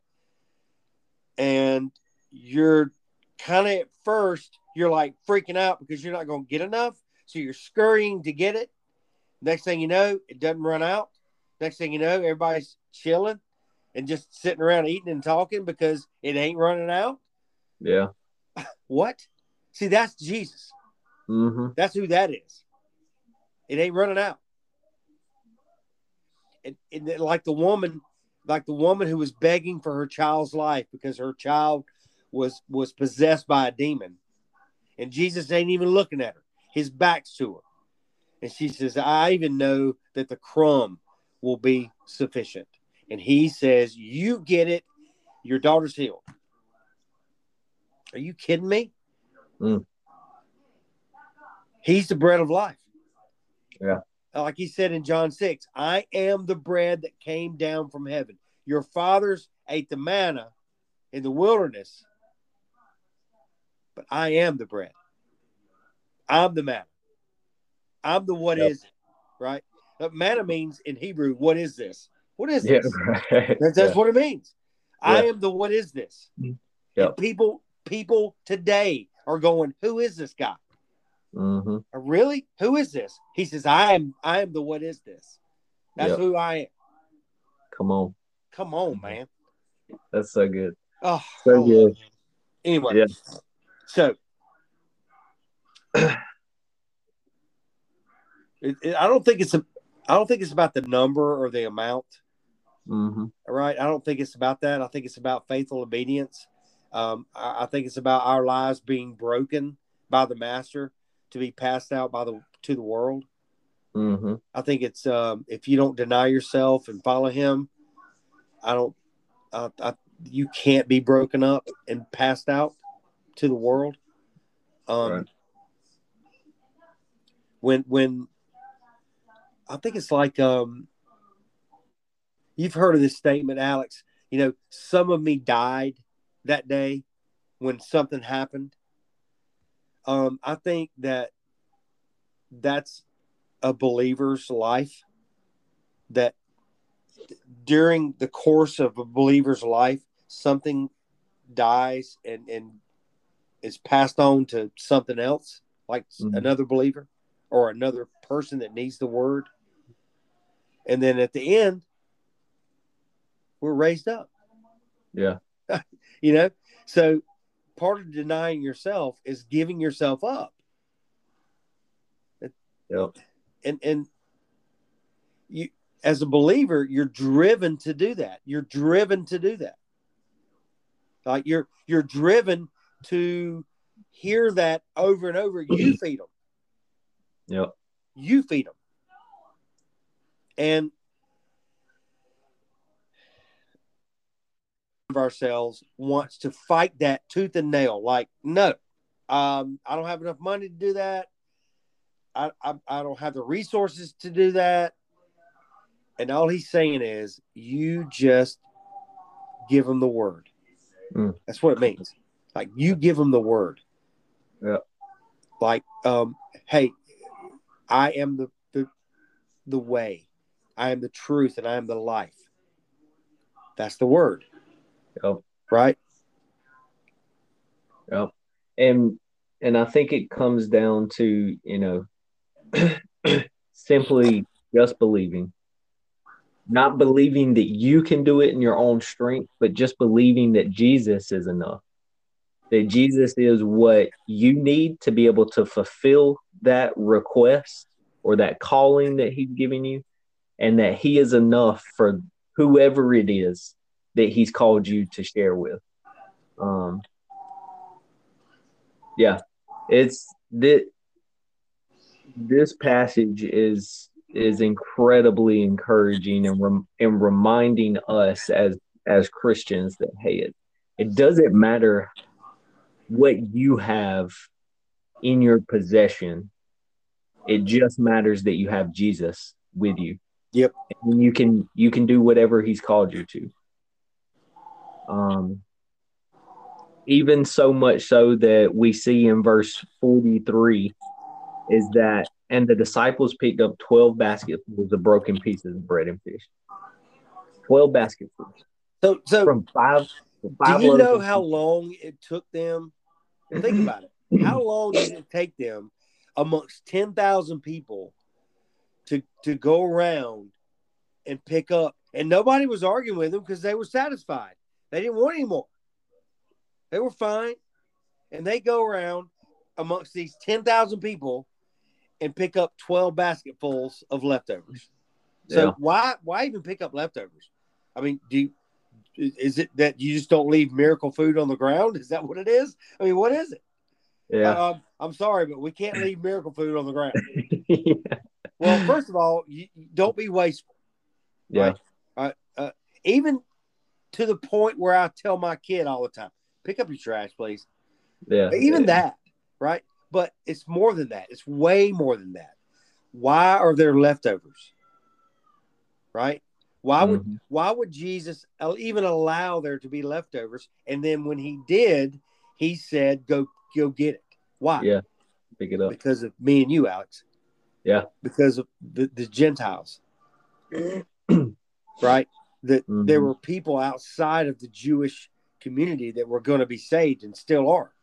And you're kind of at first, you're like freaking out because you're not going to get enough. So you're scurrying to get it. Next thing you know, it doesn't run out. Next thing you know, everybody's chilling and just sitting around eating and talking because it ain't running out. Yeah. What? See, that's Jesus. hmm That's who that is. It ain't running out. And, and like the woman, like the woman who was begging for her child's life because her child was was possessed by a demon, and Jesus ain't even looking at her. His back's to her, and she says, "I even know that the crumb will be sufficient." And he says, "You get it. Your daughter's healed." Are you kidding me? Mm. He's the bread of life. Yeah. Like he said in John 6, I am the bread that came down from heaven. Your fathers ate the manna in the wilderness, but I am the bread. I'm the manna. I'm the what is Yep. it, right? But manna means in Hebrew, what is this? What is Yeah. this? Right. That's, that's yeah. what it means. I am the what is this? Yep. And people people today are going, who is this guy? hmm Uh, Really? Who is this? He says, I am I am the what is this? That's Yep. who I am. Come on. Come on, man. That's so good. Oh, So I good. Anyway, Yeah. so it, it- I don't think it's a I don't think it's about the number or the amount. hmm All right. I don't think it's about that. I think it's about faithful obedience. Um, I, I think it's about our lives being broken by the master to be passed out by the to the world. hmm I think it's um, if you don't deny yourself and follow him, I don't. I, I, you can't be broken up and passed out to the world. Um, Right. When when I think it's like um, you've heard of this statement, Alex. You know, some of me died that day when something happened. Um, I think that that's a believer's life that during the course of a believer's life something dies and and is passed on to something else like Mhm. another believer or another person that needs the word. And then at the end, we're raised up. Yeah. you know, so part of denying yourself is giving yourself up. Yep. And and you as a believer, you're driven to do that. You're driven to do that. Like you're you're driven to hear that over and over. You feed them. Yep. You feed them. And of ourselves wants to fight that tooth and nail. Like, no, um, I don't have enough money to do that. I, I, I don't have the resources to do that. And all he's saying is, you just give him the word. Mm. That's what it means. Like you give him the word. Yeah. Like, um, hey, I am the, the the way, I am the truth, and I am the life. That's the word. Yep. Right. Yep. And and I think it comes down to, you know, simply just believing. Not believing that you can do it in your own strength, but just believing that Jesus is enough. That Jesus is what you need to be able to fulfill that request or that calling that he's giving you, and that he is enough for whoever it is that he's called you to share with. Um, yeah, it's this, this passage is is incredibly encouraging and rem, and reminding us as as Christians that hey, it it doesn't matter what you have in your possession. It just matters that you have Jesus with you. Yep. And you can you can do whatever he's called you to. Um even so much so that we see in verse 43 is that and the disciples picked up 12 basketfuls of broken pieces of bread and fish 12 basketfuls So, so from five, five do you know how long it took them? Think about it. How long did it take them amongst 10,000 people to, to go around and pick up? And nobody was arguing with them because they were satisfied. They didn't want any more. They were fine. And they go around amongst these 10,000 people and pick up 12 basketfuls of leftovers. So Yeah. why why even pick up leftovers? I mean, do you, is it that you just don't leave miracle food on the ground? Is that what it is? I mean, what is it? yeah Um, I'm sorry, but we can't leave miracle food on the ground. yeah Well, first of all, you, don't be wasteful. yeah Right? Uh, even to the point where I tell my kid all the time, pick up your trash, please. yeah Even yeah. that, right? But it's more than that. It's way more than that. Why are there leftovers? Right? Why would Mhm. why would Jesus even allow there to be leftovers? And then when he did, he said, "Go go get it." Why? Yeah. pick it up Because of me and you, Alex. Yeah. Because of the, the Gentiles. right? That there Mhm. were people outside of the Jewish community that were going to be saved and still are.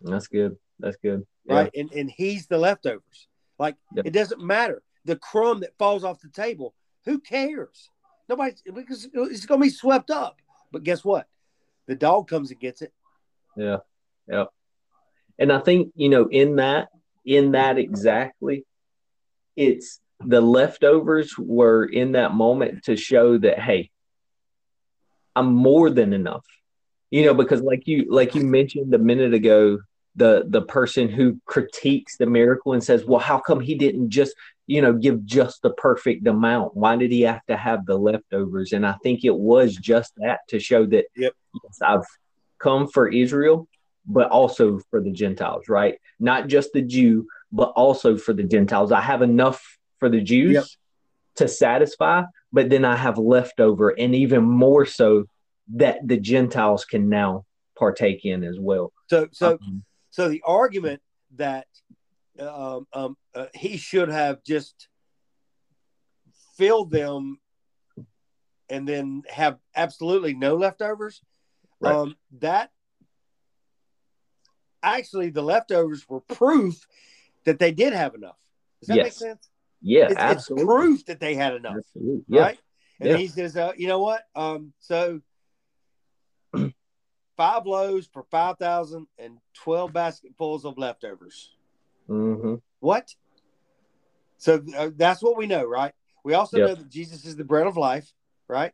that's good that's good Yeah. right? And and he's the leftovers. Like Yep. it doesn't matter the crumb that falls off the table. Who cares? Nobody because it's going to be swept up. But guess what? The dog comes and gets it. Yeah. Yeah. And I think, you know, in that, in that exactly, it's the leftovers were in that moment to show that, hey, I'm more than enough. You know, because like you like you mentioned a minute ago, the the person who critiques the miracle and says, Well, how come he didn't just, you know, give just the perfect amount? Why did he have to have the leftovers? And I think it was just that to show that Yep. yes, I've come for Israel, but also for the Gentiles, right? Not just the Jew, but also for the Gentiles. I have enough for the Jews Yep. to satisfy, but then I have leftover, and even more so that the Gentiles can now partake in as well. So so Um, so the argument that um, um, uh, he should have just filled them and then have absolutely no leftovers. Right. Um, that actually the leftovers were proof that they did have enough. Does that yes. make sense? Yeah, it's, absolutely. it's proof that they had enough, Absolutely. Yeah. right? And Yeah. he says, uh, you know what? Um, so five loaves for 5,000 and 12 basketfuls of leftovers. hmm What? So uh, that's what we know, right? We also Yep. know that Jesus is the bread of life, right?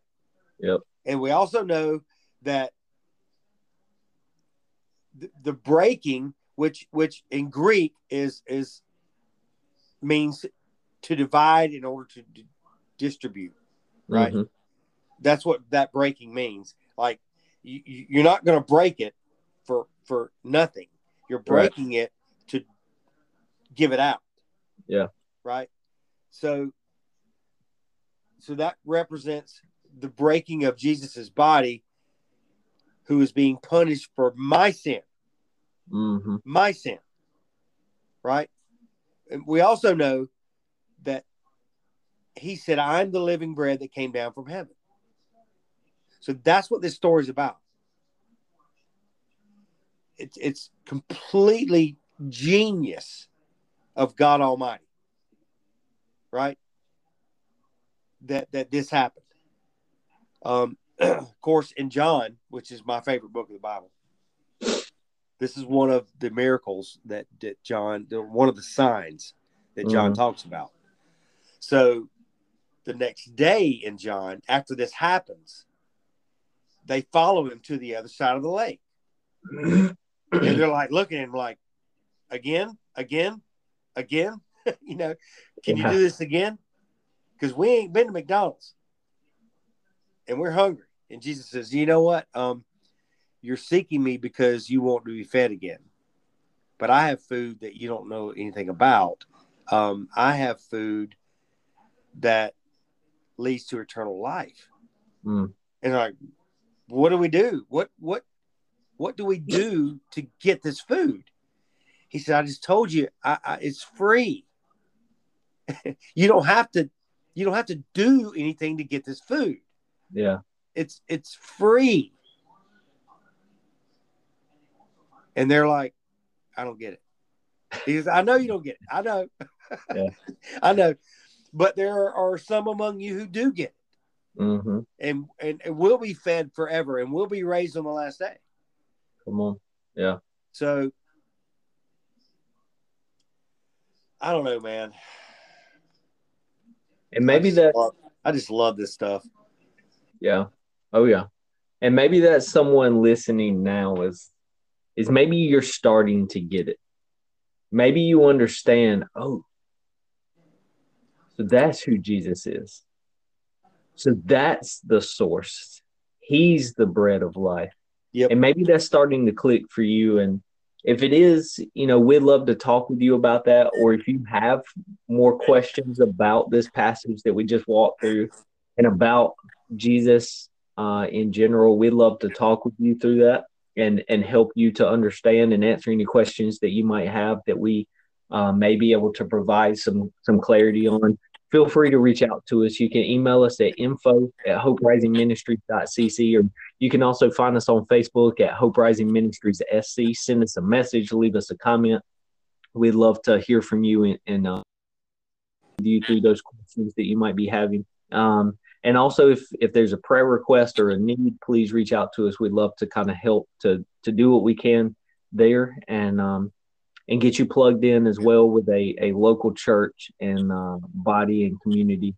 Yep. And we also know that the, the breaking, which which in Greek is is means to divide in order to d- distribute. Right. Mhm. That's what that breaking means. Like you, you- you're not going to break it for for nothing. You're Right. breaking it to give it out. Yeah. Right. So so that represents the breaking of Jesus's body who is being punished for my sin, Mhm. my sin. Right? And we also know he said, I'm the living bread that came down from heaven. So that's what this story is about. It's it's completely genius of God Almighty. Right? That that this happened. Um of course in John, which is my favorite book of the Bible. This is one of the miracles that, that John, one of the signs that John Mhm. talks about. So the next day in John, after this happens, they follow him to the other side of the lake. And they're like looking at him like, again, again, again. you know, can Yeah. you do this again? Because we ain't been to McDonald's and we're hungry. And Jesus says, You know what? Um, you're seeking me because you want to be fed again. But I have food that you don't know anything about. Um, I have food that leads to eternal life. Mm. And like, what do we do? What what what do we do to get this food? He said, I just told you, I, I, it's free. you don't have to you don't have to do anything to get this food. Yeah. It's it's free. And they're like, I don't get it. He says, I know you don't get it. I know. Yeah. I know. But there are some among you who do get it hmm and, and and will be fed forever and will be raised on the last day. Come on. Yeah. So I don't know, man. And maybe I that love- I just love this stuff. Yeah. Oh yeah. And maybe that someone listening now is is maybe you're starting to get it. Maybe you understand, oh, so that's who Jesus is. So that's the source. He's the bread of life. Yep. And maybe that's starting to click for you. And if it is, you know, we'd love to talk with you about that. Or if you have more questions about this passage that we just walked through and about Jesus uh, in general, we'd love to talk with you through that and and help you to understand and answer any questions that you might have that we uh, may be able to provide some some clarity on. Feel free to reach out to us. You can email us at info at hoperisingministries.cc or you can also find us on Facebook at Hope Rising Ministries SC. Send us a message, leave us a comment. We'd love to hear from you and, and uh, you through those questions that you might be having. Um, and also, if if there's a prayer request or a need, please reach out to us. We'd love to kind of help to to do what we can there and um, and get you plugged in as well with a a local church and uh, body and community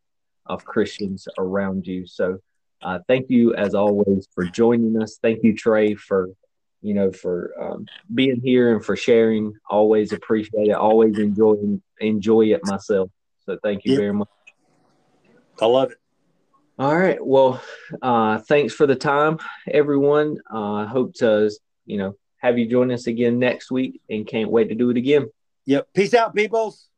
of Christians around you. So, uh, thank you as always for joining us. Thank you, Trey, for you know for um, being here and for sharing. Always appreciate it. Always enjoy enjoy it myself. So, thank you very much. I love it. All right. Well, uh, thanks for the time, everyone. Uh, I hope to, you know, have you join us again next week and can't wait to do it again. Yep. Peace out, peoples.